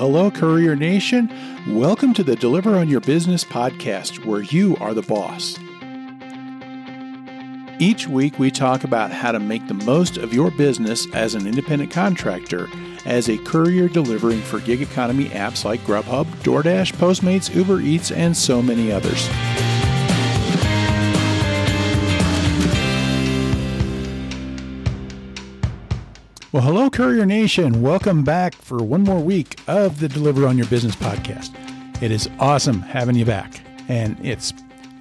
hello, Courier Nation. Welcome to the Deliver on Your Business podcast, where you are the boss. Each week, we talk about how to make the most of your business as an independent contractor, as a courier delivering for gig economy apps like Grubhub, DoorDash, Postmates, Uber Eats, and so many others. Well, hello, Courier Nation. Welcome back for one more week of the Deliver on Your Business podcast. It is awesome having you back, and it's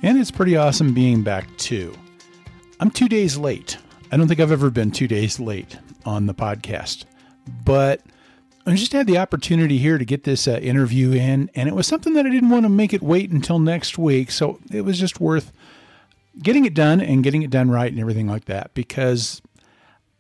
and it's pretty awesome being back too. I'm two days late. I don't think I've ever been two days late on the podcast, but I just had the opportunity here to get this uh, interview in, and it was something that I didn't want to make it wait until next week, so it was just worth getting it done and getting it done right and everything like that because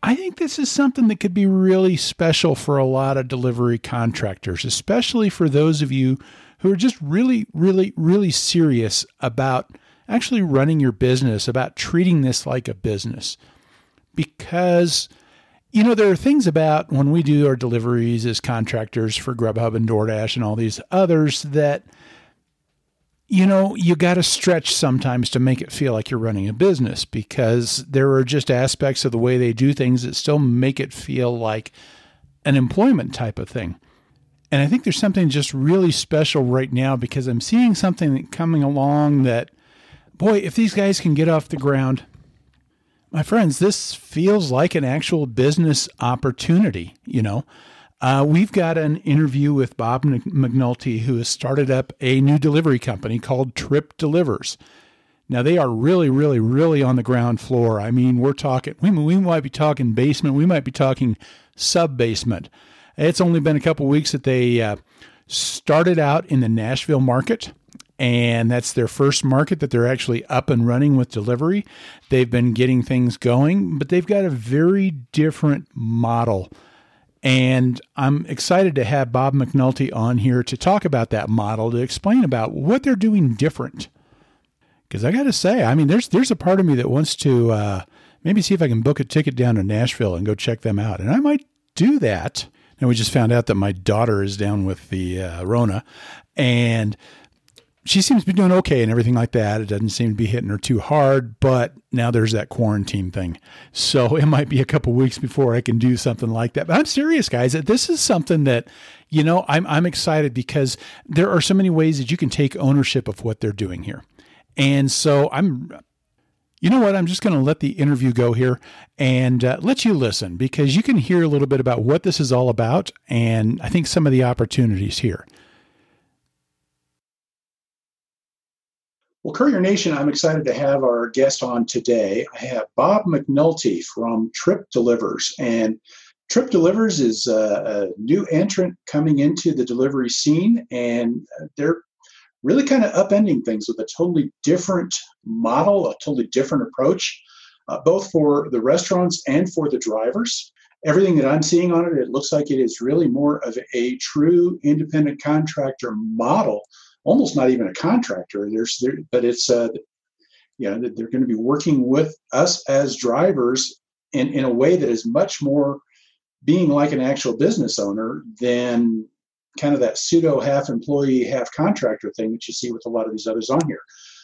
I think this is something that could be really special for a lot of delivery contractors, especially for those of you who are just really, really, really serious about actually running your business, about treating this like a business. Because, you know, there are things about when we do our deliveries as contractors for Grubhub and DoorDash and all these others that you know, you got to stretch sometimes to make it feel like you're running a business because there are just aspects of the way they do things that still make it feel like an employment type of thing. And I think there's something just really special right now because I'm seeing something coming along that, boy, if these guys can get off the ground, my friends, this feels like an actual business opportunity, you know. Uh, we've got an interview with Bob McNulty, who has started up a new delivery company called Trip Delivers. Now they are really, really, really on the ground floor. I mean, we're talking. We, we might be talking basement. We might be talking sub basement. It's only been a couple weeks that they uh, started out in the Nashville market, and that's their first market that they're actually up and running with delivery. They've been getting things going, but they've got a very different model and I'm excited to have Bob McNulty on here to talk about that model, to explain about what they're doing different. Because I got to say, I mean, there's there's a part of me that wants to uh, maybe see if I can book a ticket down to Nashville and go check them out, and I might do that. And we just found out that my daughter is down with the uh, Rona, and she seems to be doing okay and everything like that. It doesn't seem to be hitting her too hard, but now there's that quarantine thing. So it might be a couple weeks before I can do something like that. But I'm serious, guys. This is something that, you know, I'm, I'm excited because there are so many ways that you can take ownership of what they're doing here. And so I'm, you know what? I'm just going to let the interview go here and uh, let you listen because you can hear a little bit about what this is all about and I think some of the opportunities here. Well, Courier Nation, I'm excited to have our guest on today. I have Bob McNulty from Trip Delivers. And Trip Delivers is a, a new entrant coming into the delivery scene, and they're really kind of upending things with a totally different model, a totally different approach, uh, both for the restaurants and for the drivers. Everything that I'm seeing on it, it looks like it is really more of a true independent contractor model almost not even a contractor. There's there, but it's uh, you know they're going to be working with us as drivers in in a way that is much more being like an actual business owner than kind of that pseudo half employee half contractor thing that you see with a lot of these others on here.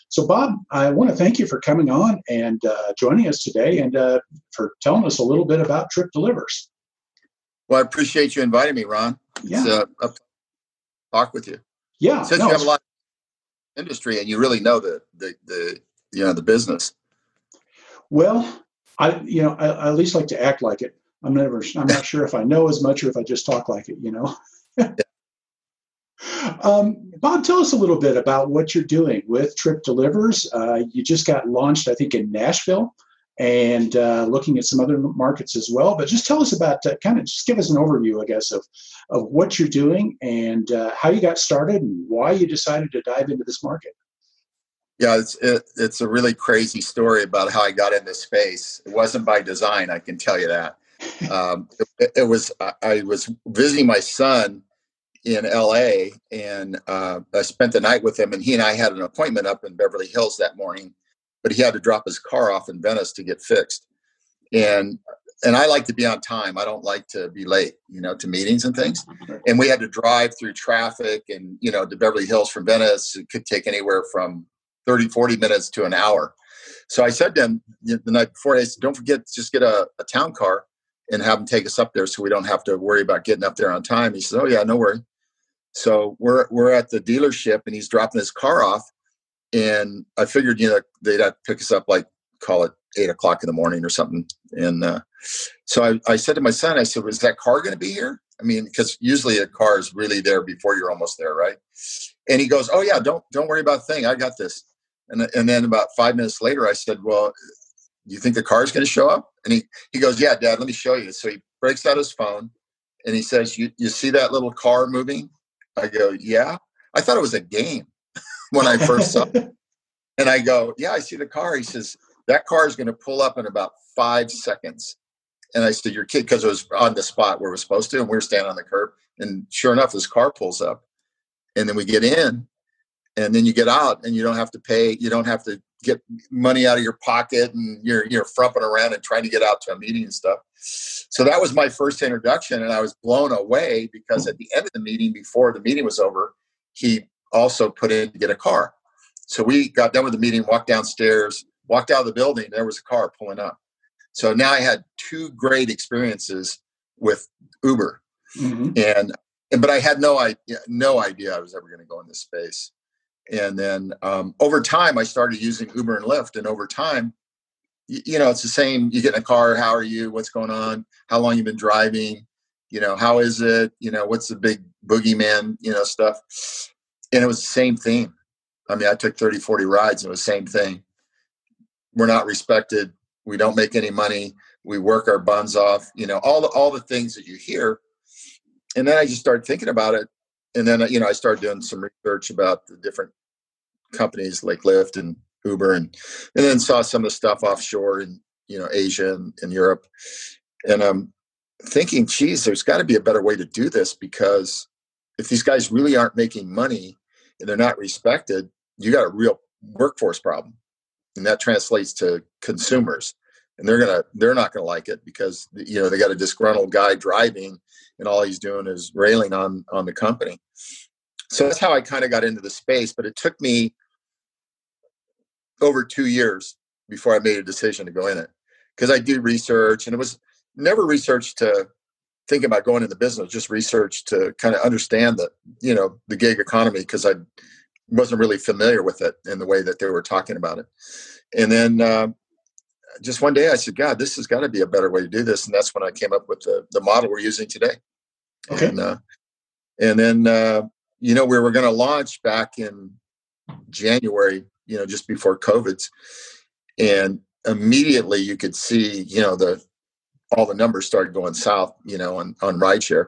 So, Bob, I want to thank you for coming on and uh, joining us today and uh, for telling us a little bit about Trip Delivers. Well, I appreciate you inviting me, Ron. Yeah. It's uh, a talk with you. Yeah, since no, you have a lot of industry and you really know the the the you know the business. Well, I you know I, I at least like to act like it. I'm never I'm not sure if I know as much or if I just talk like it. You know. Um, Bob, tell us a little bit about what you're doing with Trip Delivers. Uh, you just got launched, I think, in Nashville and uh, looking at some other markets as well. But just tell us about uh, kind of just give us an overview, I guess, of of what you're doing and uh, how you got started and why you decided to dive into this market. Yeah, it's it, it's a really crazy story about how I got in this space. It wasn't by design, I can tell you that. Um, it, it, was I was visiting my son in L.A. and uh, I spent the night with him, and he and I had an appointment up in Beverly Hills that morning but he had to drop his car off in Venice to get fixed. And and I like to be on time. I don't like to be late, you know, to meetings and things. And we had to drive through traffic and, you know, to Beverly Hills from Venice. It could take anywhere from 30, 40 minutes to an hour. So I said to him the night before, I said, don't forget, just get a, a town car and have them take us up there so we don't have to worry about getting up there on time. He says, oh, yeah, no worry. So we're, we're at the dealership and he's dropping his car off. And I figured, you know, they'd have pick us up like, call it eight o'clock in the morning or something. And uh, so I, I said to my son, I said, "Was that car going to be here?" I mean, because usually a car is really there before you're almost there, right? And he goes, "Oh yeah, don't don't worry about a thing. I got this." And and then about five minutes later, I said, "Well, you think the car is going to show up?" And he he goes, "Yeah, Dad, let me show you." So he breaks out his phone and he says, "You you see that little car moving?" I go, "Yeah." I thought it was a game when I first saw it. And I go, Yeah, I see the car. He says, That car is going to pull up in about five seconds. And I said, Your kid, because it was on the spot where we're supposed to, and we are standing on the curb. And sure enough, this car pulls up. And then we get in, and then you get out, and you don't have to pay, you don't have to get money out of your pocket, and you're you're frumping around and trying to get out to a meeting and stuff. So that was my first introduction, and I was blown away because hmm. at the end of the meeting, before the meeting was over, he also put in to get a car. So we got done with the meeting, walked downstairs, walked out of the building, there was a car pulling up. So now I had two great experiences with Uber, mm-hmm. and, and but I had no idea no idea I was ever going to go in this space. And then um, over time, I started using Uber and Lyft, and over time, you, you know, it's the same. You get in a car, how are you? What's going on? How long you been driving? You know, how is it? You know, what's the big boogeyman? You know, stuff. And it was the same theme. I mean, I took 30, 40 rides and it was the same thing. We're not respected. We don't make any money. We work our buns off you know all the all the things that you hear. And then i just started thinking about it. And then you know i started doing some research about the different companies like lyft and uber and and then saw some of the stuff offshore in you know asia and, and europe. And i'm thinking geez there's got to be a better way to do this because if these guys really aren't making money and they're not respected you got a real workforce problem. And that translates to consumers and they're gonna they're not gonna like it because you know they got a disgruntled guy driving and all he's doing is railing on on the company. So that's how i kind of got into the space but it took me over two years before i made a decision to go in it because i did research and it was never research to think about going into the business just research to kind of understand the you know the gig economy because i wasn't really familiar with it in the way that they were talking about it. And then uh, just one day I said, God, this has got to be a better way to do this. And that's when I came up with the, the model we're using today. Okay. And, uh, and then, uh, you know, we were going to launch back in January, you know, just before COVID's. And immediately you could see, you know, the all the numbers started going south, you know, on, on rideshare.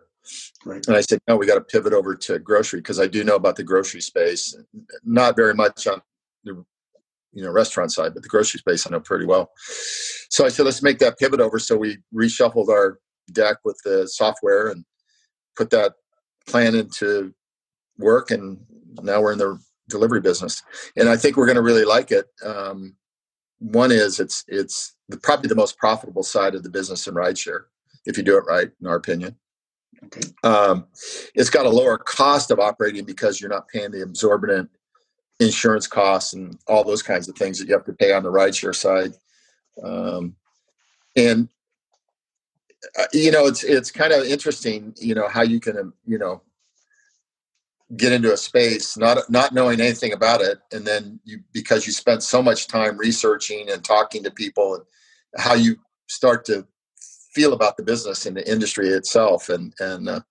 Right. And I said, no, we got to pivot over to grocery because I do know about the grocery space. Not very much on the you know restaurant side, but the grocery space I know pretty well. So I said, let's make that pivot over. So we reshuffled our deck with the software and put that plan into work, and now we're in the delivery business. And I think we're going to really like it. Um, one is it's it's the, probably the most profitable side of the business in rideshare if you do it right, in our opinion. Okay. Um, it's got a lower cost of operating because you're not paying the absorbent insurance costs and all those kinds of things that you have to pay on the rideshare side. Um, and uh, you know, it's it's kind of interesting, you know, how you can, um, you know, get into a space not not knowing anything about it, and then you because you spent so much time researching and talking to people, and how you start to feel about the business and the industry itself. And and uh,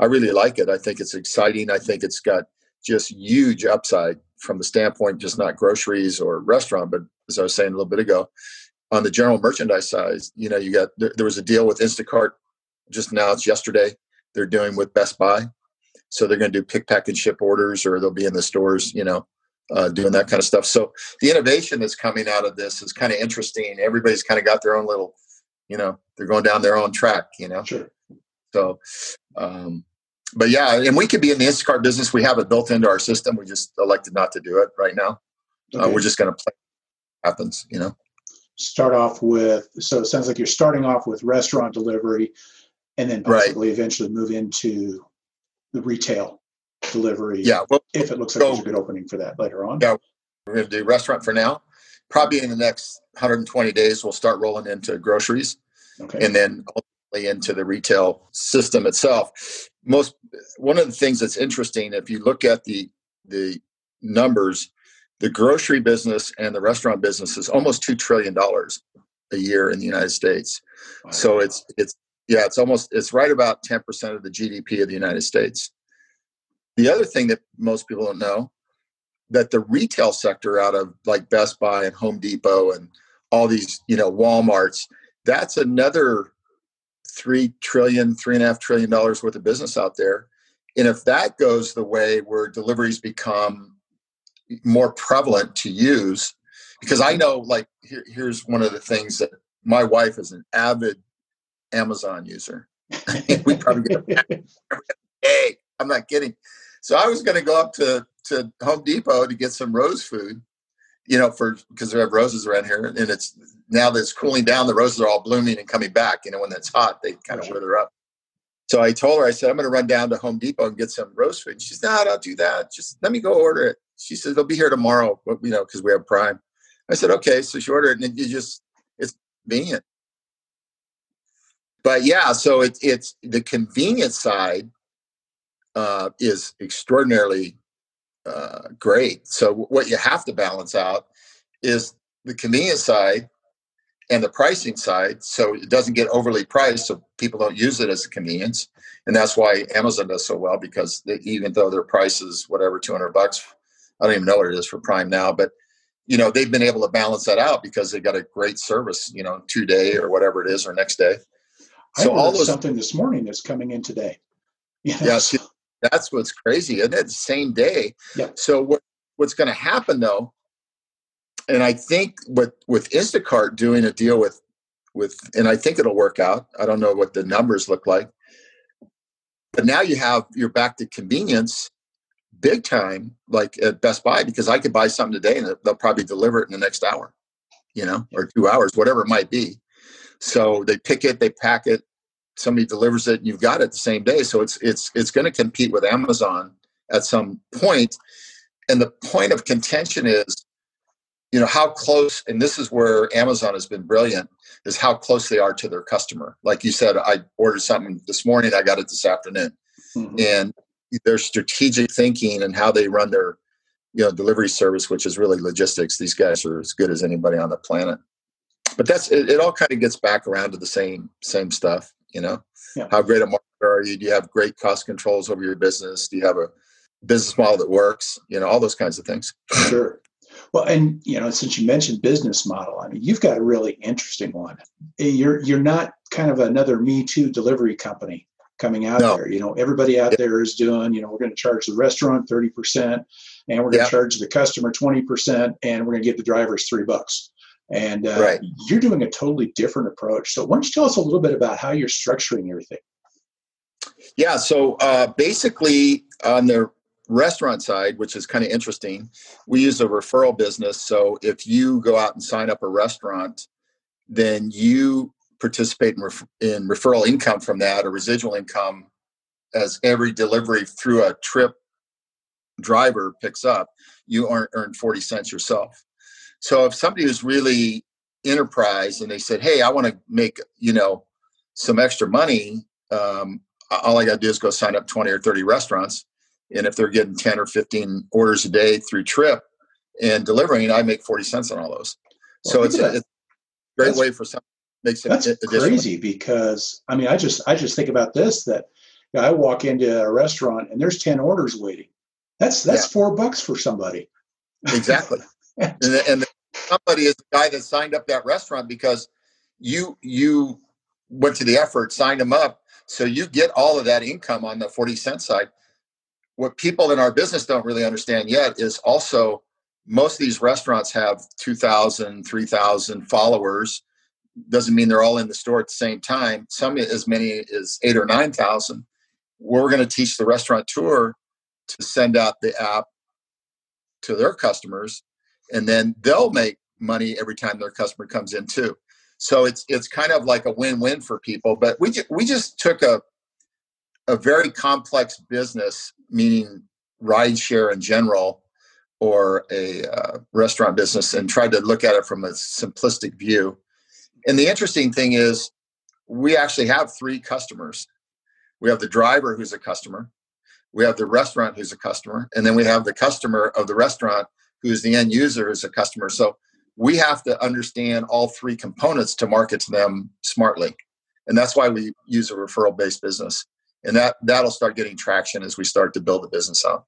I really like it. I think it's exciting. I think it's got just huge upside from the standpoint just not groceries or restaurant, but as I was saying a little bit ago, on the general merchandise side, you know, you got there, there was a deal with Instacart just announced yesterday. They're doing with Best Buy, so they're going to do pick, pack, and ship orders, or they'll be in the stores, you know, uh, doing that kind of stuff. So the innovation that's coming out of this is kind of interesting. Everybody's kind of got their own little you know they're going down their own track you know sure. so um but yeah and we could be in the instacart business we have it built into our system we just elected not to do it right now uh, okay. uh, we're just going to play happens you know start off with so it sounds like you're starting off with restaurant delivery and then possibly right. eventually move into the retail delivery. Yeah. Well, if it looks like so, there's a good opening for that later on. Yeah. We're going to do restaurant for now. Probably in the next 120 days, we'll start rolling into groceries okay. and then ultimately into the retail system itself. Most one of the things that's interesting, if you look at the the numbers, the grocery business and the restaurant business is almost two trillion dollars a year in the United States. Wow. So it's it's yeah, it's almost it's right about 10% of the GDP of the United States. The other thing that most people don't know that the retail sector out of like Best Buy and Home Depot and all these, you know, Walmarts, that's another three trillion, three and a half trillion dollars worth of business out there. And if that goes the way where deliveries become more prevalent to use, because I know like here, here's one of the things that my wife is an avid Amazon user. we probably get hey, I'm not kidding. So I was going to go up to to Home Depot to get some rose food, you know, for because we have roses around here, and it's now that it's cooling down, the roses are all blooming and coming back. You know, when it's hot, they kind of wither up. So I told her, I said, I'm going to run down to Home Depot and get some rose food. And she said, No, don't do that. Just let me go order it. She said, They'll be here tomorrow, but, you know, because we have Prime. I said, Okay. So she ordered it, and you just, it's convenient. But yeah, so it, it's the convenience side uh, is extraordinarily uh, great. So what you have to balance out is the convenience side and the pricing side, so it doesn't get overly priced, so people don't use it as a convenience. And that's why Amazon does so well because they, even though their price is whatever two hundred bucks, I don't even know what it is for Prime now, but you know they've been able to balance that out because they've got a great service, you know, two day or whatever it is or next day. So all those something this morning that's coming in today. You know, yeah, that's what's crazy. And it's the same day. Yeah. So what what's going to happen though, and I think with with Instacart doing a deal with with, and I think it'll work out. I don't know what the numbers look like, but now you have you're back to convenience big time, like at Best Buy, because I could buy something today and they'll probably deliver it in the next hour, you know, or two hours, whatever it might be. So they pick it, they pack it, somebody delivers it and you've got it the same day so it's it's it's going to compete with amazon at some point. and the point of contention is you know how close and this is where amazon has been brilliant is how close they are to their customer like you said i ordered something this morning i got it this afternoon mm-hmm. and their strategic thinking and how they run their you know delivery service which is really logistics these guys are as good as anybody on the planet but that's it, it all kind of gets back around to the same same stuff you know, yeah. how great a marketer are you? Do you have great cost controls over your business? Do you have a business model that works? You know, all those kinds of things. Sure. Well, and you know, since you mentioned business model, I mean, you've got a really interesting one. Eh, you're you're not kind of another Me Too delivery company coming out no. there. You know, everybody out yeah. there is doing. You know, we're going to charge the restaurant thirty percent, and we're going to yeah. charge the customer twenty percent, and we're going to give the drivers three bucks. And uh, right. you're doing a totally different approach. So, why don't you tell us a little bit about how you're structuring everything? Yeah. So, uh, basically, on the restaurant side, which is kind of interesting, we use a referral business. So, if you go out and sign up a restaurant, then you participate in, ref- in referral income from that or residual income as every delivery through a trip driver picks up, you earn, earn 40 cents yourself. So if somebody was really enterprise and they said, "Hey, I want to make you know some extra money," um, all I got to do is go sign up twenty or thirty restaurants, and if they're getting ten or fifteen orders a day through trip and delivering, I make forty cents on all those. Well, so it's a, it's a, great that's, way for some makes it that's crazy because I mean I just I just think about this that you know, I walk into a restaurant and there's ten orders waiting. That's that's yeah. four bucks for somebody. Exactly. and, the, and the, somebody is the guy that signed up that restaurant because you you went to the effort, signed them up, so you get all of that income on the forty cent side. What people in our business don't really understand yet is also most of these restaurants have 2,000, 3,000 followers. Doesn't mean they're all in the store at the same time. Some as many as eight or 9,000. We're going to teach the restaurateur to send out the app to their customers and then they'll make money every time their customer comes in too. So it's it's kind of like a win-win for people. But we ju- we just took a a very complex business, meaning rideshare in general, or a uh, restaurant business, and tried to look at it from a simplistic view. And the interesting thing is, we actually have three customers. We have the driver who's a customer, we have the restaurant who's a customer, and then we have the customer of the restaurant who's the end user who's a customer. So we have to understand all three components to market to them smartly. And that's why we use a referral based business. And that that'll start getting traction as we start to build the business out.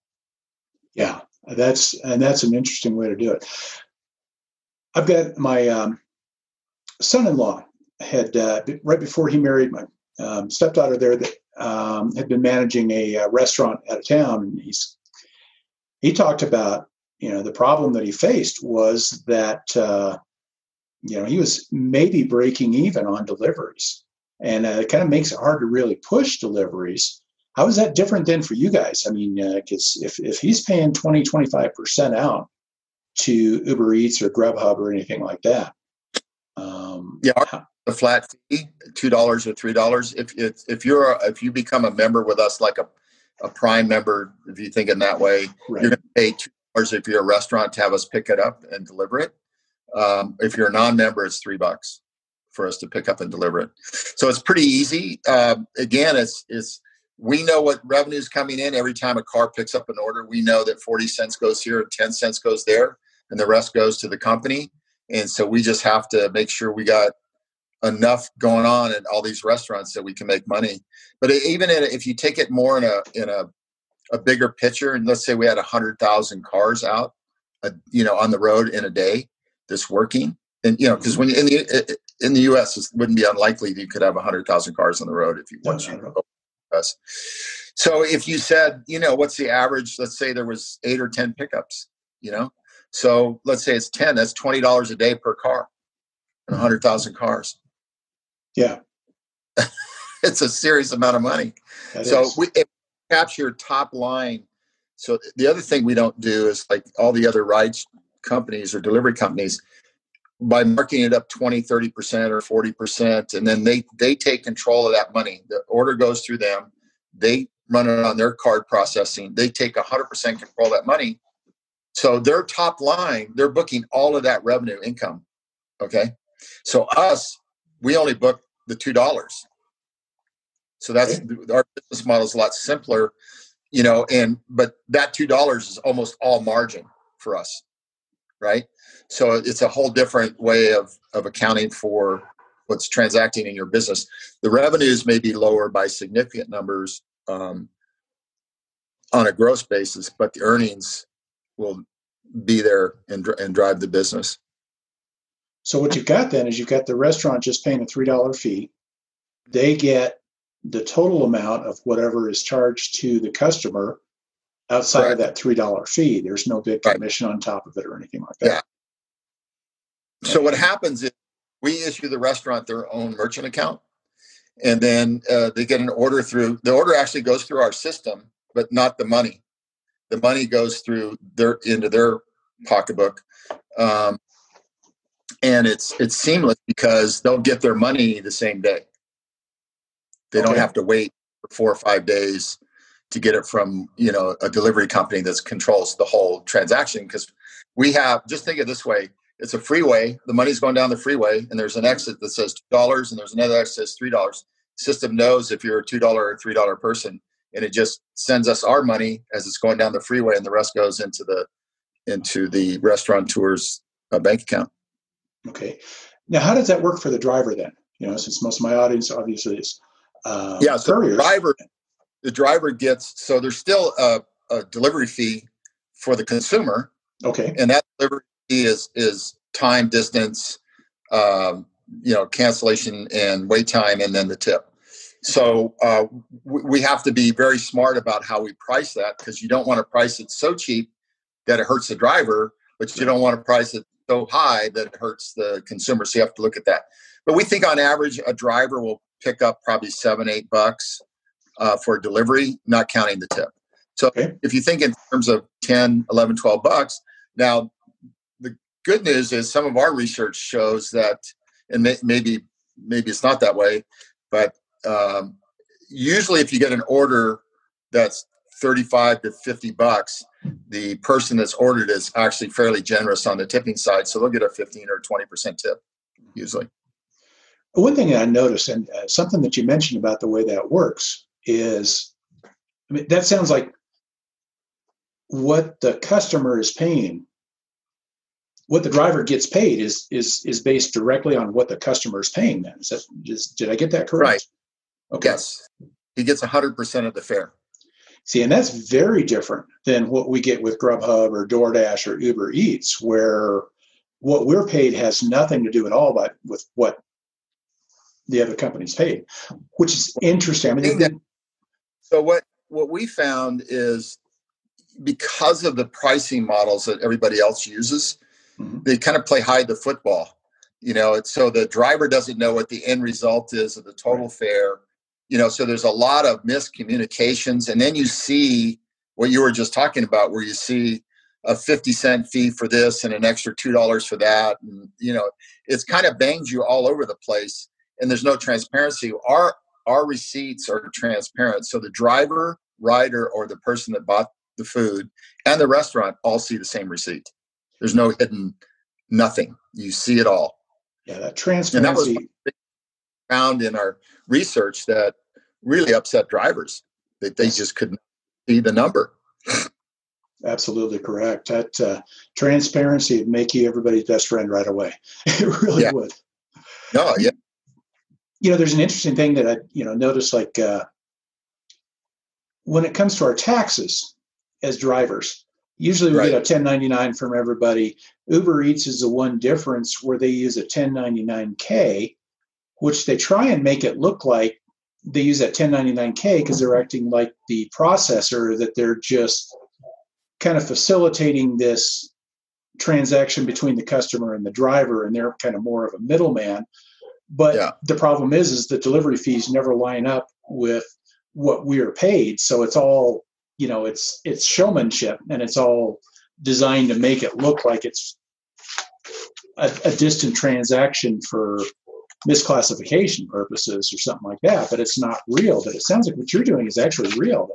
Yeah, that's and that's an interesting way to do it. I've got my um, son-in-law had uh, right before he married my um, stepdaughter there that um, had been managing a, a, uh, restaurant out of town, and he's he talked about you know the problem that he faced was that uh, you know he was maybe breaking even on deliveries, and uh, it kind of makes it hard to really push deliveries. How is that different than for you guys? I mean, because uh, if if he's paying 20 25 percent out to Uber Eats or Grubhub or anything like that, um, yeah, a flat fee, two dollars or three dollars. If, if if you're a, if you become a member with us, like a a Prime member, if you think in that way, right. you're going to pay two if you're a restaurant to have us pick it up and deliver it. Um, if you're a non-member, it's three bucks for us to pick up and deliver it. So it's pretty easy. Um, again, it's it's we know what revenue is coming in every time a car picks up an order. We know that forty cents goes here, ten cents goes there, and the rest goes to the company. And so we just have to make sure we got enough going on at all these restaurants that we can make money. But even if you take it more in a in a, a bigger picture, and let's say we had a hundred thousand cars out, uh, you know, on the road in a day that's working, and you know, because when in the in the U.S. it wouldn't be unlikely that you could have a hundred thousand cars on the road if you once you go us. So if you said, you know, what's the average? Let's say there was eight or ten pickups, you know. So let's say it's ten. That's twenty dollars a day per car, and a hundred thousand cars. Yeah. it's a serious amount of money. That so we capture top line. So the other thing we don't do is like all the other rides companies or delivery companies by marking it up 20 30% or 40% and then they they take control of that money. The order goes through them. They run it on their card processing. They take 100% control of that money. So their top line they're booking all of that revenue income okay? So us we only book the two dollars. So that's our business model is a lot simpler, you know. And but that two dollars is almost all margin for us, right? So it's a whole different way of of accounting for what's transacting in your business. The revenues may be lower by significant numbers um, on a gross basis, but the earnings will be there and, and drive the business. So what you've got then is you've got the restaurant just paying a three dollar fee. They get the total amount of whatever is charged to the customer outside right. of that three dollar fee. There's no big commission right. on top of it or anything like that. Yeah. So what happens is we issue the restaurant their own merchant account, and then uh, they get an order through. The order actually goes through our system, but not the money. The money goes through their into their pocketbook. Um, and it's it's seamless because they'll get their money the same day. They okay. don't have to wait for four or five days to get it from you know a delivery company that controls the whole transaction. Because we have just think of this way: it's a freeway. The money's going down the freeway, and there's an exit that says two dollars, and there's another exit that says three dollars. System knows if you're a two dollar or three dollar person, and it just sends us our money as it's going down the freeway, and the rest goes into the into the restaurateur's uh, bank account. Okay. Now, how does that work for the driver then? You know, since most of my audience obviously is uh, yeah, so couriers. the driver the driver gets so there's still a, a delivery fee for the consumer. Okay. And that delivery fee is is time, distance, um, you know, cancellation and wait time, and then the tip. So uh, we, we have to be very smart about how we price that because you don't want to price it so cheap that it hurts the driver, but you don't want to price it so high that it hurts the consumer. So you have to look at that. But we think on average, a driver will pick up probably seven, eight bucks uh, for delivery, not counting the tip. So okay. if you think in terms of 10, 11, 12 bucks, now the, good news is some of our research shows that, and may, maybe maybe it's not that way, but um, usually if you get an order that's 35 to 50 bucks, the person that's ordered is actually fairly generous on the tipping side, so they'll get a 15 or 20 percent tip usually. One thing I noticed, and uh, something that you mentioned about the way that works, is I mean, that sounds like what the customer is paying. What the driver gets paid is is is based directly on what the customer is paying then. Is that just did i get that correct? Right. Okay. Yes. He gets 100% of the fare. See and that's very different than what we get with grubhub or doordash or uber eats where what we're paid has nothing to do at all but with what the other companies paid which is interesting I mean, so what what we found is because of the pricing models that everybody else uses, mm-hmm. they kind of play hide the football. You know, it's, so the driver doesn't know what the end result is of the total fare. You know, so there's a lot of miscommunications, and then you see what you were just talking about, where you see a 50 cent fee for this and an extra two dollars for that, and you know, it's kind of bangs you all over the place, and there's no transparency. Our our receipts are transparent, so the driver, rider, or the person that bought the food, and the restaurant all see the same receipt. There's no hidden nothing. You see it all. Yeah, that transparency. And that was found in our research that really upset drivers that they just couldn't see the number. Absolutely correct. That uh, transparency would make you everybody's best friend right away. it really yeah. would. No, yeah. You know, there's an interesting thing that I, you know, noticed like uh, when it comes to our taxes, as drivers. Usually we right. get a 1099 from everybody. Uber Eats is the one difference where they use a 1099K, which they try and make it look like they use that 1099K because they're acting like the processor, that they're just kind of facilitating this transaction between the customer and the driver, and they're kind of more of a middleman. But yeah. the problem is, is the delivery fees never line up with what we are paid. So it's all you know it's it's showmanship and it's all designed to make it look like it's a, a distant transaction for misclassification purposes or something like that but it's not real but it sounds like what you're doing is actually real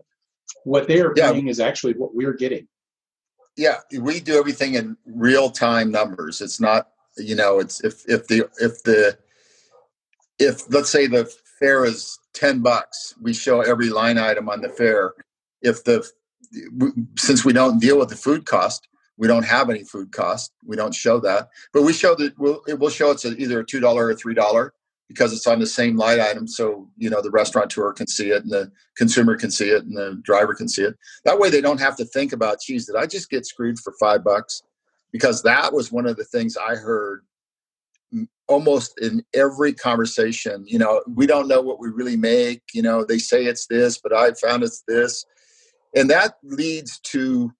what they're yeah. paying is actually what we're getting yeah we do everything in real time numbers it's not you know it's if if the if the if let's say the fare is 10 bucks we show every line item on the fare if the since we don't deal with the food cost, we don't have any food cost. We don't show that, but we show that we'll, it will show it's either a two dollar or three dollar because it's on the same line item. So you know the restaurateur can see it, and the consumer can see it, and the driver can see it. That way, they don't have to think about, geez, did I just get screwed for five bucks? Because that was one of the things I heard almost in every conversation. You know, we don't know what we really make. You know, they say it's this, but I found it's this and that leads to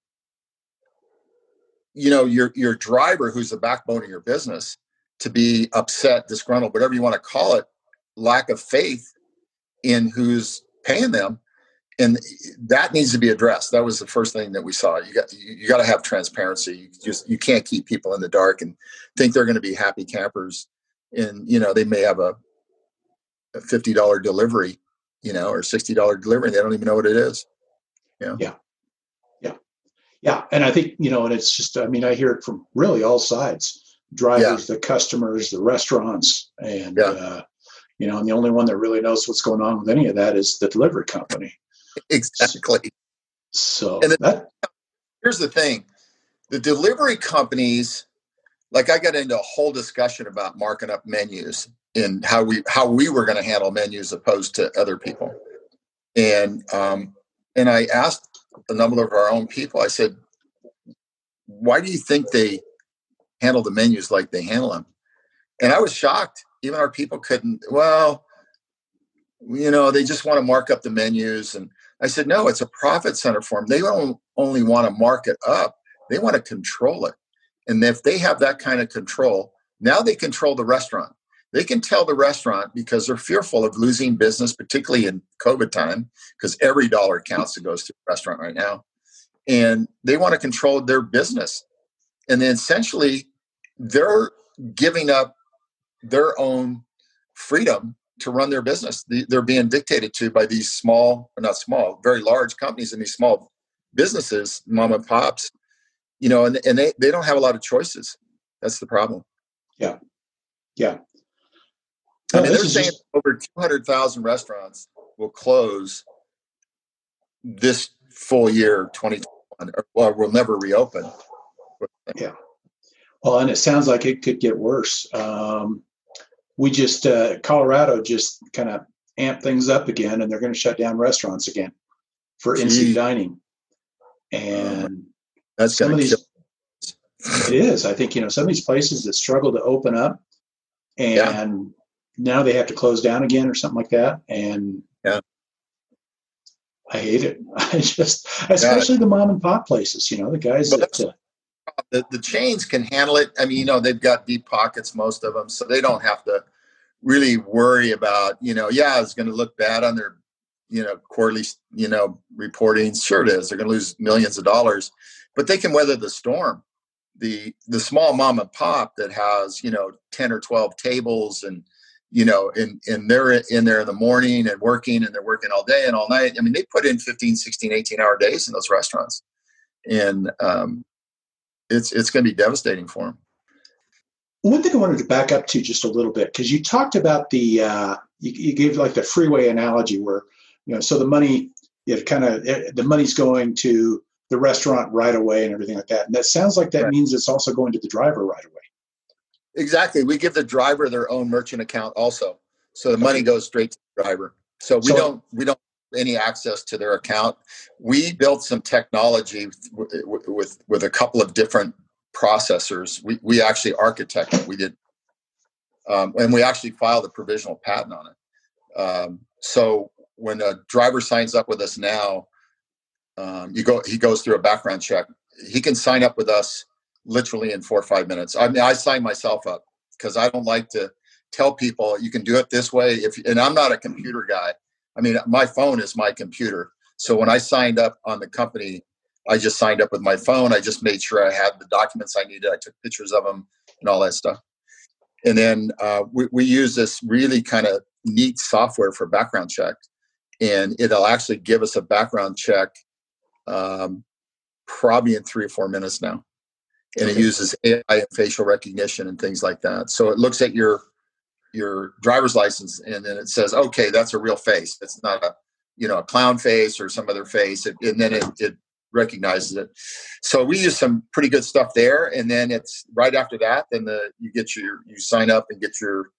you know your your driver who's the backbone of your business to be upset disgruntled whatever you want to call it lack of faith in who's paying them and that needs to be addressed that was the first thing that we saw you got you, got to have transparency you just you can't keep people in the dark and think they're going to be happy campers and you know they may have a, a $50 delivery you know or $60 delivery and they don't even know what it is yeah. Yeah. Yeah. Yeah. And I think, you know, and it's just, I mean, I hear it from really all sides drivers, yeah. the customers, the restaurants. And, yeah. uh, you know, and the only one that really knows what's going on with any of that is the delivery company. Exactly. So, and that, here's the thing the delivery companies, like I got into a whole discussion about marking up menus and how we how we were going to handle menus opposed to other people. And um, and I asked a number of our own people, I said, why do you think they handle the menus like they handle them? And I was shocked. Even our people couldn't, well, you know, they just want to mark up the menus. And I said, no, it's a profit center for them. They don't only want to mark it up, they want to control it. And if they have that kind of control, now they control the restaurant they can tell the restaurant because they're fearful of losing business, particularly in COVID time, because every dollar counts that goes to the restaurant right now. And they want to control their business. And then essentially, they're giving up their own freedom to run their business. They're being dictated to by these small—or not small, very large companies and these small businesses, mom and pops, you know, and, and they, they don't have a lot of choices. That's the problem. Yeah. Yeah. I mean, they're saying just... over 200,000 restaurants will close this full year, 2021, or will never reopen. Yeah. Well, and it sounds like it could get worse. Um, we just uh, Colorado just kind of amped things up again, and they're going to shut down restaurants again for in-seat dining. And that's some of these. It is. I think you know some of these places that struggle to open up, and yeah. now they have to close down again or something like that. And yeah, I hate it. I just, especially yeah. the mom and pop places. You know, the guys well, that. Uh, the, the chains can handle it. I mean, you know, they've got deep pockets, most of them, so they don't have to really worry about, you know, yeah, it's going to look bad on their, you know, quarterly, you know, reporting. Sure, it is. They're going to lose millions of dollars, but they can weather the storm. The the small mom and pop that has, you know, ten or twelve tables and you know, and, and they're in there in the morning and working and they're working all day and all night. I mean, they put in 15, 16, 18 hour days in those restaurants. And, um, it's it's going to be devastating for them. One thing I wanted to back up to just a little bit because you talked about the uh, you, you, gave like the freeway analogy where you know so the money it kind of the money's going to the restaurant right away and everything like that and that sounds like that right. means it's also going to the driver right away exactly we give the driver their own merchant account also so the money goes straight to the driver so we so, don't we don't any access to their account. We built some technology with, with, with a couple of different processors. We, we actually architected, we did, um, and we actually filed a provisional patent on it. Um, so when a driver signs up with us now, um, you go, he goes through a background check. He can sign up with us literally in four or five minutes. I mean, I sign myself up because I don't like to tell people you can do it this way. If and I'm not a computer guy. I mean, my phone is my computer. So when I signed up on the company, I just signed up with my phone. I just made sure I had the documents I needed. I took pictures of them and all that stuff. And then uh, we, we use this really kind of neat software for background check. And it'll actually give us a background check um, probably in three or four minutes now. And okay. it uses AI and facial recognition and things like that. So it looks at your your driver's license and then it says okay that's a real face. It's not a you know a clown face or some other face. It, and then it, it recognizes it. So we use some pretty good stuff there. And then it's right after that then the you get your you sign up and get your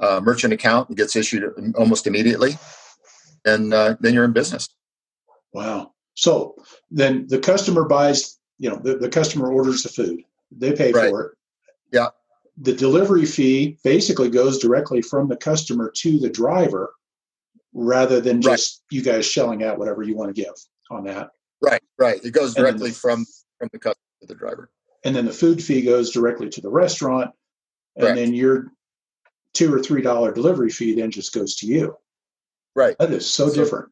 uh, merchant account and gets issued almost immediately. And uh, then you're in business. Wow so then the customer buys you know the, the customer orders the food they pay right. for it yeah the delivery fee basically goes directly from the customer to the driver rather than just right. you guys shelling out whatever you want to give on that. Right, right. It goes directly the, from from the customer to the driver. And then the food fee goes directly to the restaurant, and Correct. then your two or three dollar delivery fee then just goes to you. Right. That is so, so different.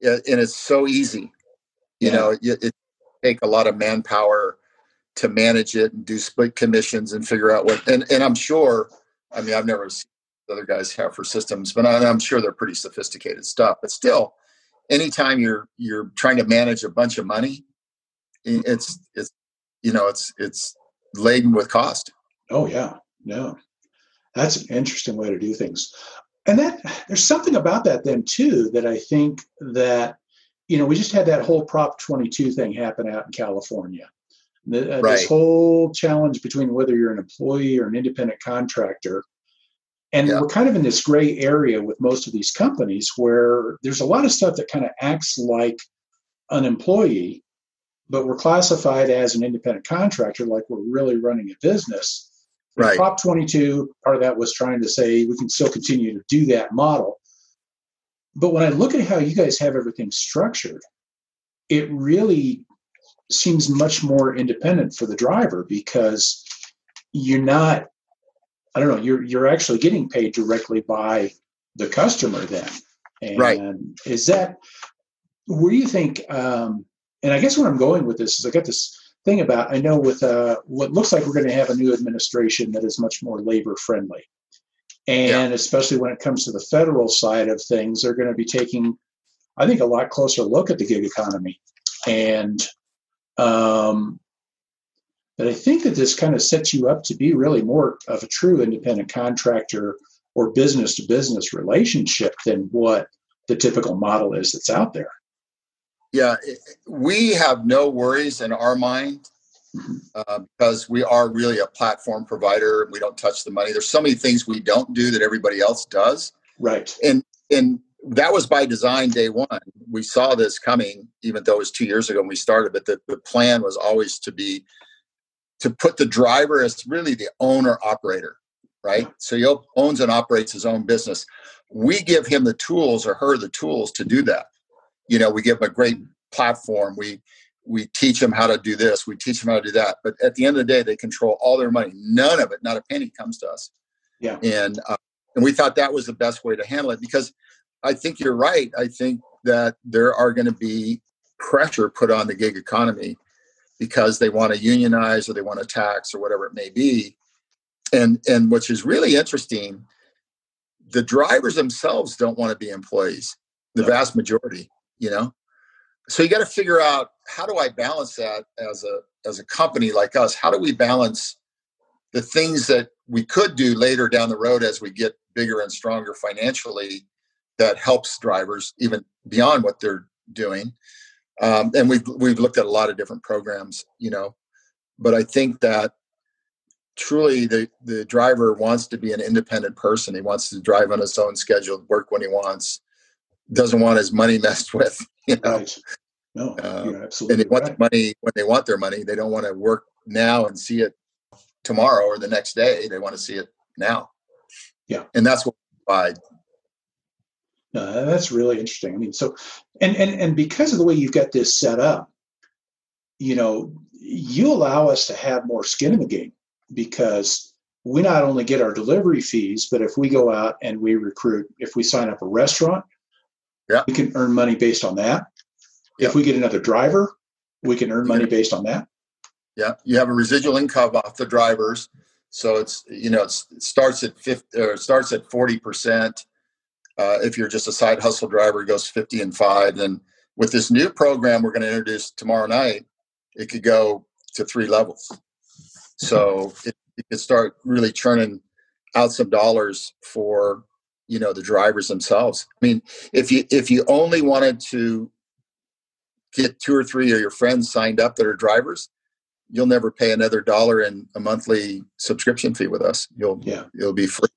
Yeah, and it's so easy. You yeah. know, it, it take a lot of manpower to manage it and do split commissions and figure out what and, and i'm sure i mean i've never seen other guys have for systems but i'm sure they're pretty sophisticated stuff but still anytime you're you're trying to manage a bunch of money it's it's you know it's it's laden with cost oh yeah no that's an interesting way to do things and that there's something about that then too that i think that you know we just had that whole prop 22 thing happen out in california the, uh, right. This whole challenge between whether you're an employee or an independent contractor. And yeah. we're kind of in this gray area with most of these companies where there's a lot of stuff that kind of acts like an employee, but we're classified as an independent contractor, like we're really running a business. Right. Prop 22, part of that was trying to say we can still continue to do that model. But when I look at how you guys have everything structured, it really seems much more independent for the driver because you're not i don't know you're you're actually getting paid directly by the customer then and right. is that where do you think um and i guess where i'm going with this is i got this thing about I know with uh, what looks like we're going to have a new administration that is much more labor friendly, and yeah. especially when it comes to the federal side of things, they're going to be taking, I think, a lot closer look at the gig economy, and um, but I think that this kind of sets you up to be really more of a true independent contractor or business to business relationship than what the typical model is that's out there. Yeah, we have no worries in our mind mm-hmm. uh, because we are really a platform provider. We don't touch the money. There's so many things we don't do that everybody else does. Right. And and that was by design day one. We saw this coming, even though it was two years ago when we started. But the, the plan was always to be to put the driver as really the owner operator, right? So he owns and operates his own business. We give him the tools or her the tools to do that. You know, we give them a great platform. We we teach them how to do this. We teach them how to do that. But at the end of the day, they control all their money. None of it, not a penny, comes to us. Yeah. And uh, and we thought that was the best way to handle it because I think you're right. I think that there are going to be pressure put on the gig economy because they want to unionize or they want to tax or whatever it may be. And and which is really interesting, the drivers themselves don't want to be employees. The no. vast majority, you know. So you got to figure out how do I balance that as a as a company like us? How do we balance the things that we could do later down the road as we get bigger and stronger financially that helps drivers even beyond what they're doing um, and we've we've looked at a lot of different programs, you know, but I think that truly the the driver wants to be an independent person. He wants to drive on his own schedule, work when he wants, doesn't want his money messed with, you know. Right. No, absolutely. And they want right. the money when they want their money. They don't want to work now and see it tomorrow or the next day. They want to see it now. Yeah, and that's what we provide uh, that's really interesting. I mean, so and and and because of the way you've got this set up, you know, you allow us to have more skin in the game because we not only get our delivery fees, but if we go out and we recruit, if we sign up a restaurant, yeah. we can earn money based on that. Yeah. If we get another driver, we can earn money based on that. Yeah, you have a residual income off the drivers, so it's you know it's, it starts at 50 or starts at forty percent uh, if you're just a side hustle driver, it goes 50 and five. And with this new program we're going to introduce tomorrow night, it could go to three levels. So it, it could start really churning out some dollars for you know the drivers themselves. I mean, if you if you only wanted to get two or three of your friends signed up that are drivers, you'll never pay another dollar in a monthly subscription fee with us. You'll yeah. it'll be free.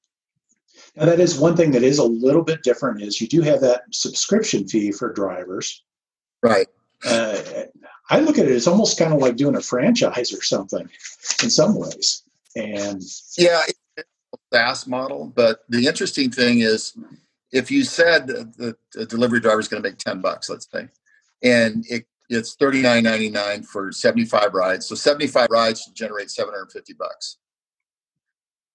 Now that is one thing that is a little bit different is you do have that subscription fee for drivers. Right. Uh, I look at it as almost kind of like doing a franchise or something in some ways. And yeah, SaaS model. But the interesting thing is, if you said the, the delivery driver is going to make ten bucks, let's say, and it, it's thirty nine ninety nine for seventy five rides, so seventy five rides to generate seven hundred fifty bucks,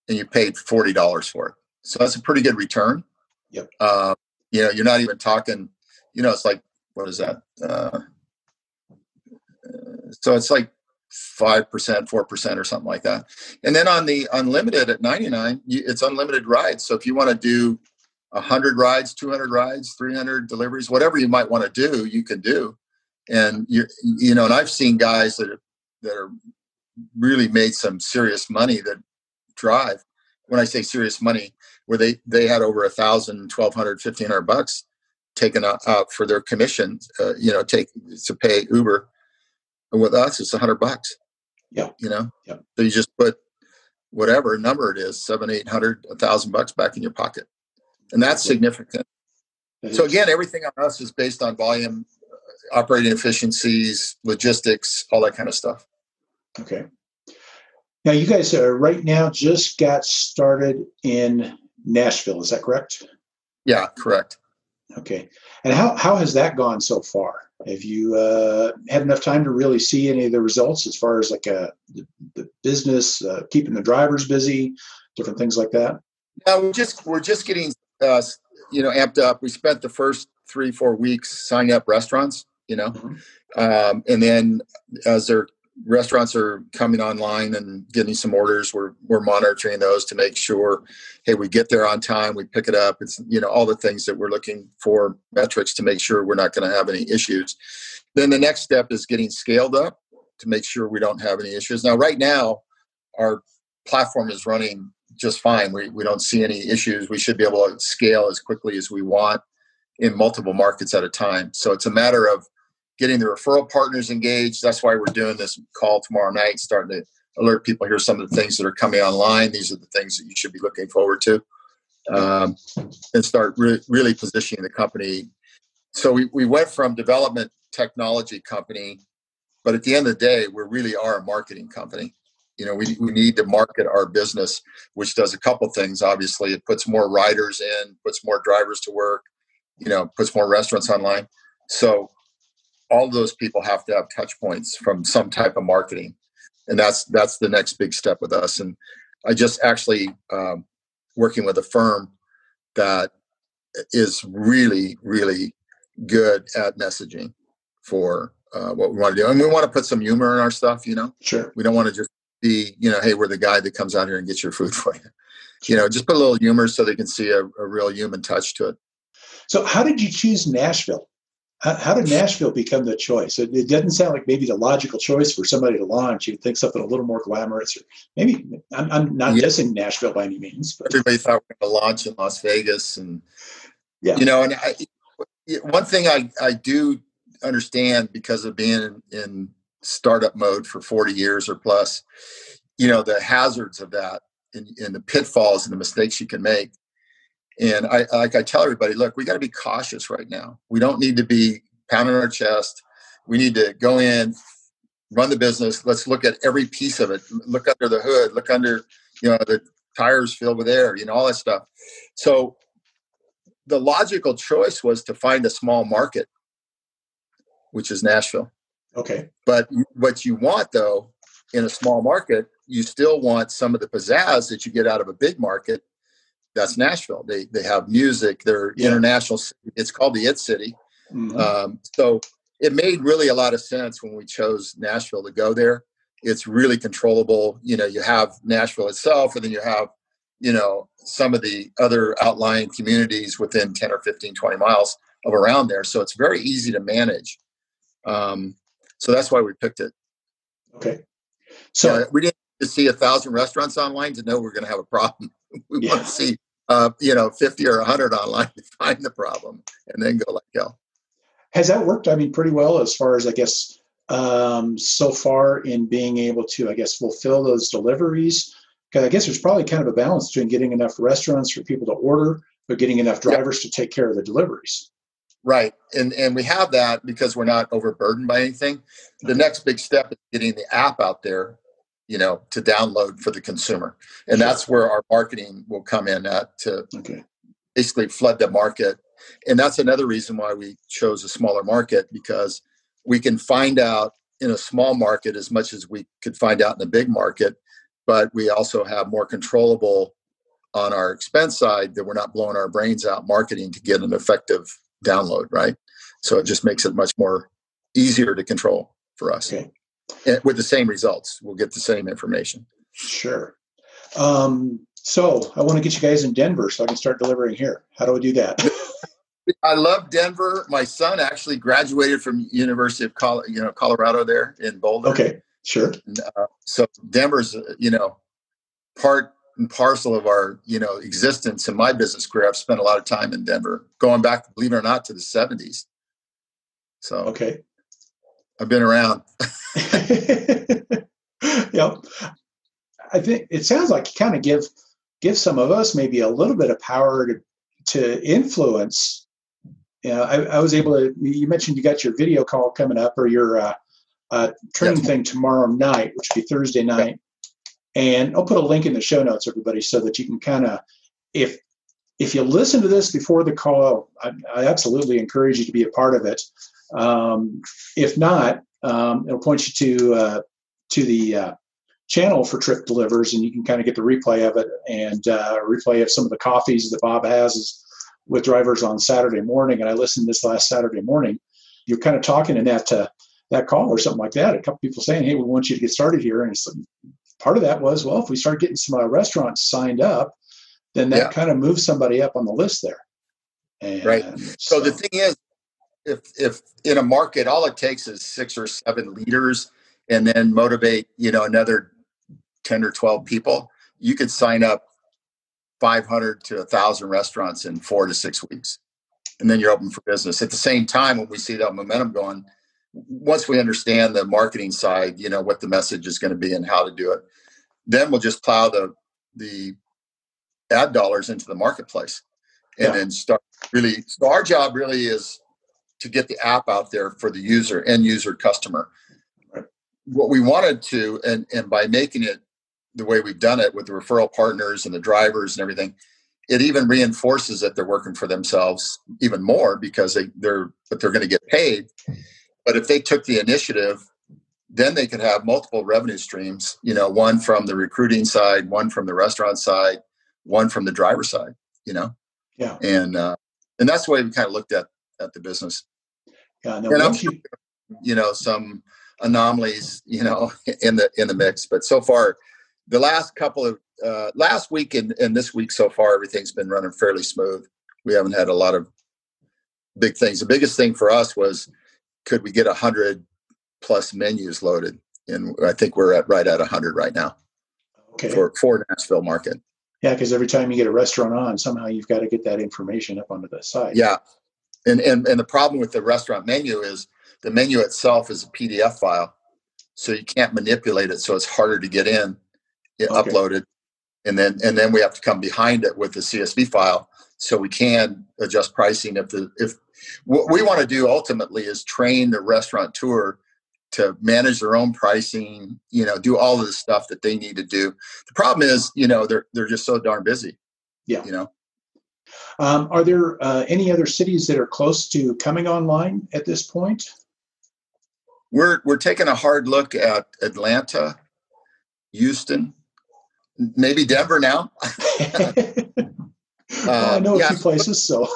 and you paid forty dollars for it. So that's a pretty good return. Yep. Uh, you know, you're not even talking, you know, it's like, what is that? Uh, so it's like 5%, 4% or something like that. And then on the unlimited at 99, it's unlimited rides. So if you want to do 100 rides, 200 rides, 300 deliveries, whatever you might want to do, you can do. And you you know, and I've seen guys that are, that are really made some serious money that drive. When I say serious money, where they they had over a thousand, twelve hundred, fifteen hundred bucks taken out for their commission. Uh, you know, take to pay Uber. And with us, it's a hundred bucks. Yeah. You know. Yeah. So you just put whatever number it is, seven, eight hundred, a thousand bucks back in your pocket, and that's significant. so again, everything on us is based on volume, uh, operating efficiencies, logistics, all that kind of stuff. Okay. Now, you guys are right now just got started in Nashville. Is that correct? Yeah, correct. Okay. And how, how has that gone so far? Have you uh, had enough time to really see any of the results as far as like uh, the, the business, uh, keeping the drivers busy, different things like that? Yeah, we're just we're just getting uh, you know amped up. We spent the first three four weeks signing up restaurants, you know, mm-hmm. um, and then as they're restaurants are coming online and getting some orders. We're we're monitoring those to make sure, hey, we get there on time, we pick it up. It's you know all the things that we're looking for metrics to make sure we're not going to have any issues. Then the next step is getting scaled up to make sure we don't have any issues. Now, right now, our platform is running just fine. We we don't see any issues. We should be able to scale as quickly as we want in multiple markets at a time. So it's a matter of getting the referral partners engaged. That's why we're doing this call tomorrow night, starting to alert people. Here's some of the things that are coming online. These are the things that you should be looking forward to, um, and start re- really positioning the company. So we, we went from development technology company, but at the end of the day, we really are a marketing company. You know, we, we need to market our business, which does a couple things. Obviously, it puts more riders in, puts more drivers to work, you know, puts more restaurants online. So all those people have to have touch points from some type of marketing. And that's that's the next big step with us. And i just actually um, working with a firm that is really really good at messaging for uh, what we want to do. And we want to put some humor in our stuff you know? Sure. We don't want to just be you know hey we're the guy that comes out here and gets your food for you. You know just put a little humor so they can see a, a real human touch to it. So how did you choose nashville how, how, did Nashville become the choice? It, it, doesn't sound like maybe the logical choice for somebody to launch. You'd think something a little more glamorous, or maybe I'm, I'm not yeah. dissing Nashville by any means. But. Everybody thought we were going to launch in Las Vegas, and yeah, you know, and I, one thing I I do understand because of being in, in startup mode for 40 years or plus, you know, the hazards of that and, and the pitfalls and the mistakes you can make and I like I tell everybody, look, we got to be cautious right now. We don't need to be pounding our chest. We need to go in, run the business. Let's look at every piece of it. Look under the hood. Look under, you know, the tires filled with air. You know, all that stuff. So the logical choice was to find a small market, which is Nashville. Okay. But what you want though in a small market, you still want some of the pizzazz that you get out of a big market that's Nashville. They they have music. They're yeah. international. It's called the It City. Mm-hmm. Um, so it made really a lot of sense when we chose Nashville to go there. It's really controllable. You know, you have Nashville itself, and then you have you know some of the other outlying communities within 10 or 15 20 miles of around there so it's very easy to manage um, so that's why we picked it okay so yeah, we didn't see a thousand restaurants online to know we're going to have a problem we yeah. want to see uh, you know, 50 or 100 online to find the problem and then go like hell. Has that worked? I mean, pretty well as far as I guess um, so far in being able to, I guess, fulfill those deliveries. Because I guess there's probably kind of a balance between getting enough restaurants for people to order, but getting enough drivers yep. to take care of the deliveries. Right, and and we have that because we're not overburdened by anything. The okay. next big step is getting the app out there you know to download for the consumer. And sure. that's where our marketing will come in at to okay. basically flood the market. And that's another reason why we chose a smaller market because we can find out in a small market as much as we could find out in a big market but we also have more controllable on our expense side that we're not blowing our brains out marketing to get an effective download right? So it just makes it much more easier to control for us. Okay with the same results. We'll get the same information. Sure. Um, so I want to get you guys in Denver so I can start delivering here. How do I do that? I love Denver. My son actually graduated from University of Col- you know Colorado there in Boulder. Okay, sure. And, uh, so Denver's you know part and parcel of our you know existence in my business career. I've spent a lot of time in Denver, going back, believe it or not, to the '70s. So okay, I've been around. yep. I think it sounds like you kind of give give some of us maybe a little bit of power to to influence. You know, I, I was able to. You mentioned you got your video call coming up or your uh, uh, training yes. thing tomorrow night, which would be Thursday night. Yep. And I'll put a link in the show notes, everybody, so that you can kind of, if if you listen to this before the call, I, I, absolutely encourage you to be a part of it. Um, if not, um, it'll point you to uh, to the uh, channel for Trip Delivers, and you can kind of get the replay of it and uh, replay of some of the coffees that Bob has with drivers on Saturday morning. And I listened this last Saturday morning. You're kind of talking in that uh, that call or something like that. A couple people saying, "Hey, we want you to get started here," and part of that was, well, if we start getting some uh, restaurants signed up, then that yeah. kind of moves somebody up on the list there. And right. So, so the thing is, if if in a market all it takes is six or seven leaders, and then motivate you know another ten or twelve people, you could sign up 500 to 1,000 restaurants in four to six weeks. And then you're open for business. At the same time, when we see that momentum going, once we understand the marketing side, you know, what the message is going to be and how to do it, then we'll just plow the, the ad dollars into the marketplace and yeah. then start really. So our job really is to get the app out there for the user, end user customer. What we wanted to, and, and by making it the way we've done it with the referral partners and the drivers and everything, it even reinforces that they're working for themselves even more because they, they're but they're going to get paid. But if they took the initiative, then they could have multiple revenue streams. You know, one from the recruiting side, one from the restaurant side, one from the driver side. You know, yeah, and uh, and that's the way we kind of looked at at the business. Yeah, no, and I'm sure, you know some anomalies, you know, in the in the mix, but so far the last couple of uh, last week and, and this week so far, everything's been running fairly smooth. We haven't had a lot of big things. The biggest thing for us was could we get a hundred plus menus loaded, and I think we're at right at a hundred right now okay. for for Nashville market. Yeah, because every time you get a restaurant on, somehow you've got to get that information up onto the site. Yeah, and and and the problem with the restaurant menu is the menu itself is a PDF file, so you can't manipulate it. So it's harder to get in okay. uploaded, and then and then we have to come behind it with the CSV file so we can adjust pricing if the if what we want to do ultimately is train the restaurateur to manage their own pricing you know do all of the stuff that they need to do the problem is you know they're they're just so darn busy yeah you know um, are there uh, any other cities that are close to coming online at this point we're we're taking a hard look at atlanta houston maybe Denver now. uh, well, I know yeah, a few places, so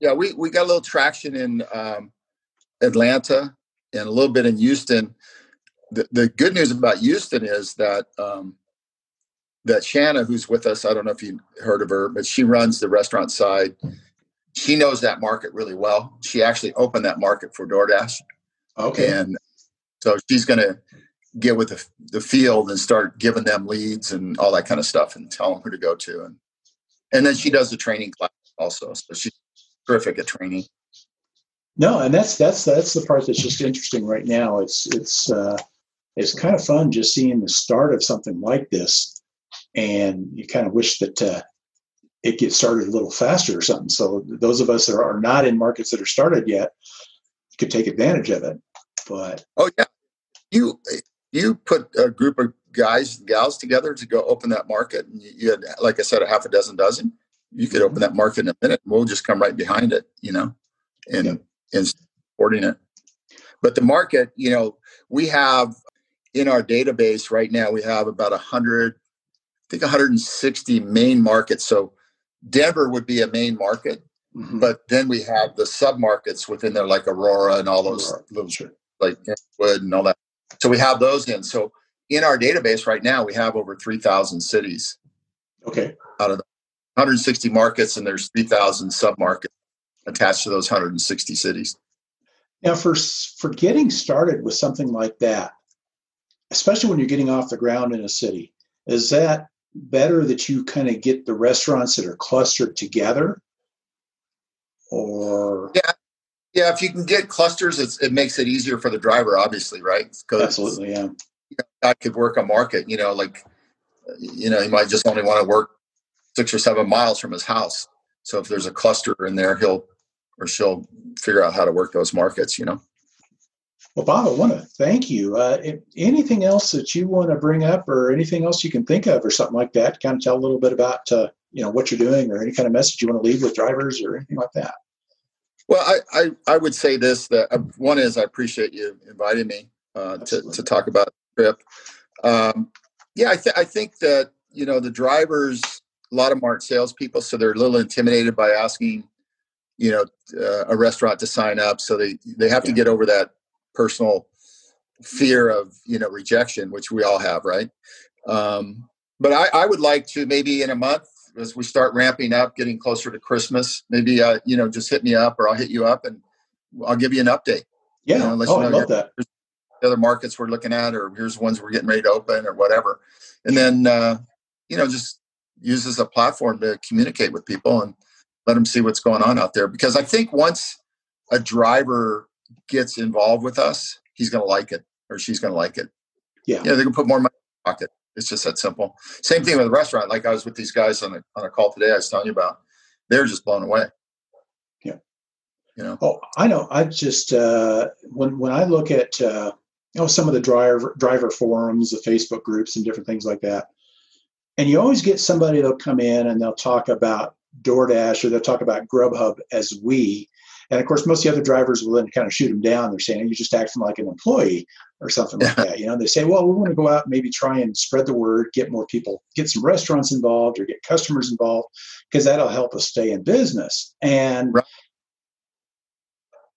yeah, we we got a little traction in um, Atlanta and a little bit in Houston. The, the good news about Houston is that um, that Shanna, who's with us, I don't know if you heard of her, but she runs the restaurant side. She knows that market really well. She actually opened that market for DoorDash. Okay. And so she's going to get with the, the field and start giving them leads and all that kind of stuff and tell them who to go to and and then she does the training class also so she's terrific at training no and that's that's that's the part that's just interesting right now it's it's uh it's kind of fun just seeing the start of something like this and you kind of wish that uh, it gets started a little faster or something. So those of us that are not in markets that are started yet could take advantage of it. But oh yeah. You you put a group of guys gals together to go open that market and you had like i said a half a dozen dozen. You could open that market in a minute. And we'll just come right behind it you know and yeah. and supporting it. But the market you know we have in our database right now we have about a 100 i think 160 main markets so denver would be a main market mm-hmm. but then we have the sub markets within there like aurora and all those aurora. little sure. like wood and all that so we have those in. So in our database right now, we have over 3,000 cities. Okay. Out of the 160 markets, and there's 3,000 sub markets attached to those 160 cities. Now, for for getting started with something like that, especially when you're getting off the ground in a city, is that better that you kind of get the restaurants that are clustered together, or yeah, yeah, if you can get clusters, it makes it easier for the driver, obviously, right? Absolutely, yeah. You know, that could work a market. You know, like you know, he might just only want to work six or seven miles from his house. So if there's a cluster in there, he'll or she'll figure out how to work those markets. You know. Well, Bob, I want to thank you. Uh, anything else that you want to bring up, or anything else you can think of, or something like that? Kind of tell a little bit about uh, you know what you're doing, or any kind of message you want to leave with drivers, or anything like that. Well, I, I, I, would say this that uh, one is I appreciate you inviting me uh, to, to talk about the trip. Um, yeah, I, th- I think that, you know, the drivers, a lot of them aren't salespeople, so they're a little intimidated by asking, you know, uh, a restaurant to sign up. So they, they have yeah. to get over that personal fear of you know rejection, which we all have, right? Um, but I, I would like to maybe in a month as we start ramping up, getting closer to Christmas, maybe uh, you know just hit me up or I'll hit you up and I'll give you an update. Yeah, you know, oh, I love that. The other markets we're looking at, or here's ones we're getting ready to open, or whatever, and then uh, you know just use as a platform to communicate with people and let them see what's going on out there. Because I think once a driver gets involved with us, he's going to like it or she's going to like it. Yeah. Yeah, they can put more money in their pocket. It's just that simple. Same thing with the restaurant. Like I was with these guys on a, on a call today I was telling you about. They're just blown away. Yeah. You know. Oh, I know. I just uh when when I look at uh you know some of the driver driver forums, the Facebook groups and different things like that. And you always get somebody that'll come in and they'll talk about DoorDash or they'll talk about Grubhub as we. And of course, most of the other drivers will then kind of shoot them down. They're saying, you're just acting like an employee or something like that. You know, they say, well, we want to go out and maybe try and spread the word, get more people, get some restaurants involved or get customers involved, because that'll help us stay in business. And right.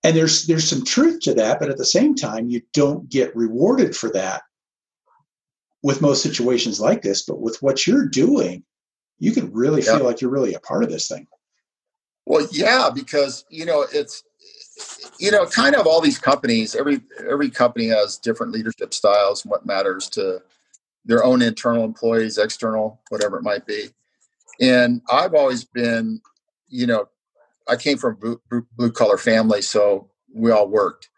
and there's there's some truth to that, but at the same time, you don't get rewarded for that with most situations like this. But with what you're doing, you can really feel like you're really a part of this thing. Well, yeah, because you know it's you know kind of all these companies. Every every company has different leadership styles and what matters to their own internal employees, external, whatever it might be. And I've always been, you know, I came from blue, blue collar family, so we all worked,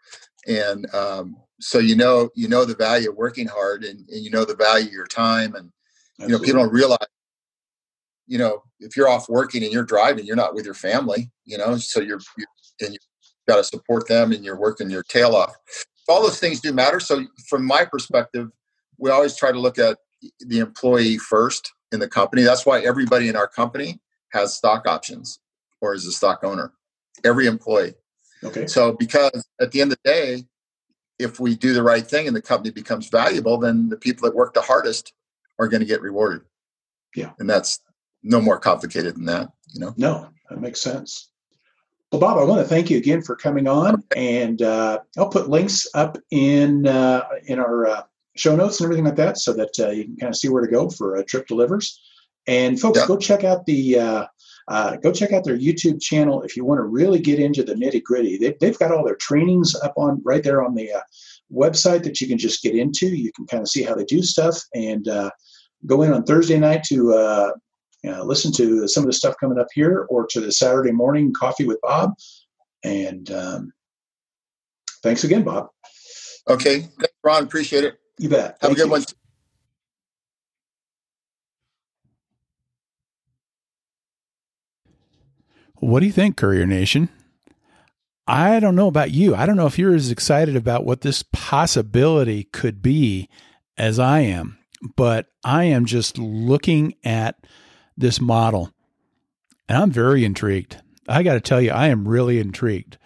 and um, so you know you know the value of working hard, and, and you know the value of your time, and you know people don't realize you know, if you're off working and you're driving, you're not with your family, you know, so you're, you're and you got to support them and you're working your tail off. All those things do matter. So from my perspective, we always try to look at the employee first in the company. That's why everybody in our company has stock options or is a stock owner. Every employee. Okay. So because at the end of the day, if we do the right thing and the company becomes valuable, then the people that work the hardest are going to get rewarded. Yeah. And that's no more complicated than that, you know? No, that makes sense. Well, Bob, I want to thank you again for coming on, and uh, I'll put links up in uh, in our uh, show notes and everything like that, so that uh, you can kind of see where to go for a Trip Delivers. And folks, yeah. go check out the uh, uh, go check out their YouTube channel if you want to really get into the nitty gritty. They, they've got all their trainings up on right there on the website that you can just get into. You can kind of see how they do stuff and go in on Thursday night to uh, listen to some of the stuff coming up here or to the Saturday morning coffee with Bob. And um, thanks again, Bob. Okay. Thanks, Ron. Appreciate it. You bet. Have Thank a good you. one. What do you think, Courier Nation? I don't know about you. I don't know if you're as excited about what this possibility could be as I am, but I am just looking at this model. And I'm very intrigued. I got to tell you, I am really intrigued.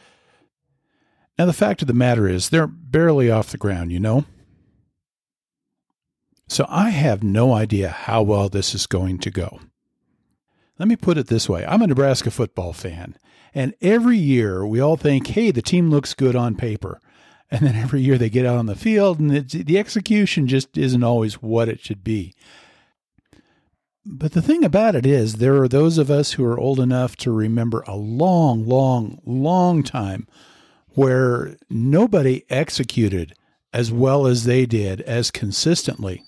Now, the fact of the matter is, they're barely off the ground, you know? So I have no idea how well this is going to go. Let me put it this way I'm a Nebraska football fan, and every year we all think, hey, the team looks good on paper. And then every year they get out on the field, and the execution just isn't always what it should be. But the thing about it is, there are those of us who are old enough to remember a long, long, long time where nobody executed as well as they did as consistently.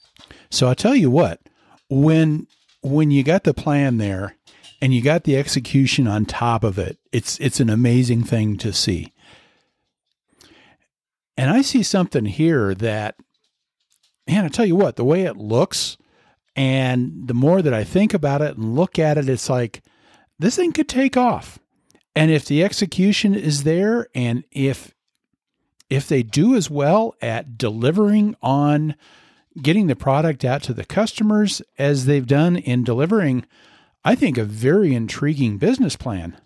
So I tell you what, when when you got the plan there and you got the execution on top of it, it's it's an amazing thing to see. And I see something here that man, I tell you what, the way it looks, and the more that I think about it and look at it, it's like this thing could take off. And if the execution is there and if if they do as well at delivering on getting the product out to the customers as they've done in delivering, I think a very intriguing business plan.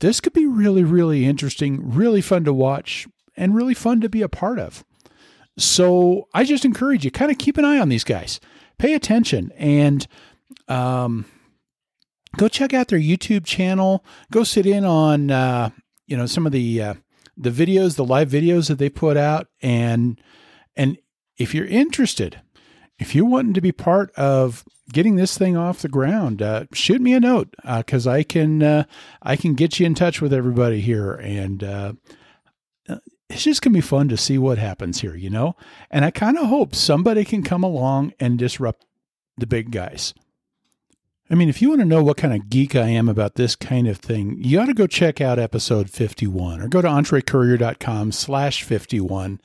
This could be really, really interesting, really fun to watch, and really fun to be a part of. So I just encourage you, kind of keep an eye on these guys pay attention and um, go check out their YouTube channel. Go sit in on uh, you know some of the uh, the videos, the live videos that they put out, and and if you're interested, if you're wanting to be part of getting this thing off the ground, uh, shoot me a note because uh, I can uh, I can get you in touch with everybody here, and uh, it's just gonna be fun to see what happens here, you know. And I kind of hope somebody can come along and disrupt the big guys. I mean, if you want to know what kind of geek I am about this kind of thing, you ought to go check out episode 51 or go to entrecourier.com slash 51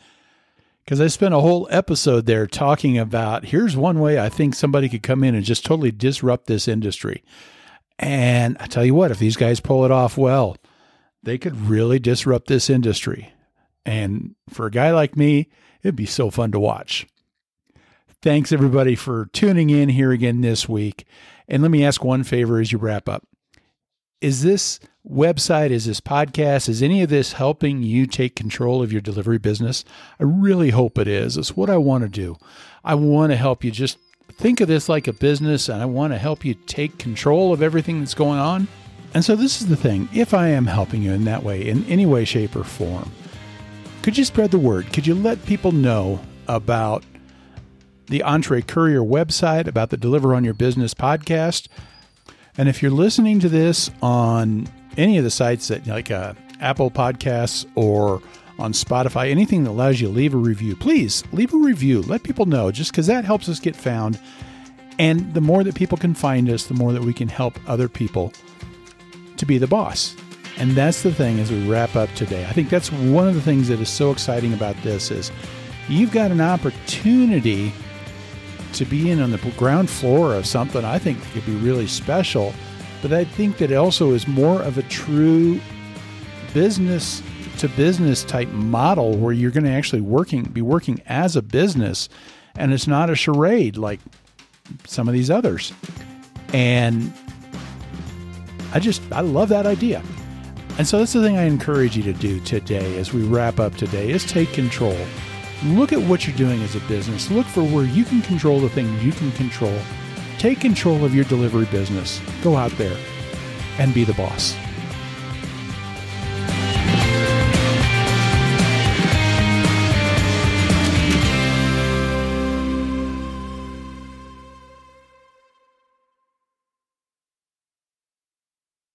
because I spent a whole episode there talking about here's one way I think somebody could come in and just totally disrupt this industry. And I tell you what, if these guys pull it off well, they could really disrupt this industry. And for a guy like me, it'd be so fun to watch. Thanks everybody for tuning in here again this week. And let me ask one favor as you wrap up. Is this website, is this podcast, is any of this helping you take control of your delivery business? I really hope it is. It's what I want to do. I want to help you just think of this like a business and I want to help you take control of everything that's going on. And so, this is the thing if I am helping you in that way, in any way, shape, or form, could you spread the word? Could you let people know about the Entre Courier website, about the Deliver on Your Business podcast? And if you're listening to this on any of the sites that like uh, Apple Podcasts or on Spotify, anything that allows you to leave a review, please leave a review. Let people know just because that helps us get found. And the more that people can find us, the more that we can help other people to be the boss. And that's the thing as we wrap up today. I think that's one of the things that is so exciting about this is you've got an opportunity to be in on the ground floor of something I think could be really special. But I think that it also is more of a true business to business type model where you're going to actually working be working as a business and it's not a charade like some of these others. And I just I love that idea. And so that's the thing I encourage you to do today as we wrap up today is take control. Look at what you're doing as a business. Look for where you can control the things you can control. Take control of your delivery business. Go out there and be the boss.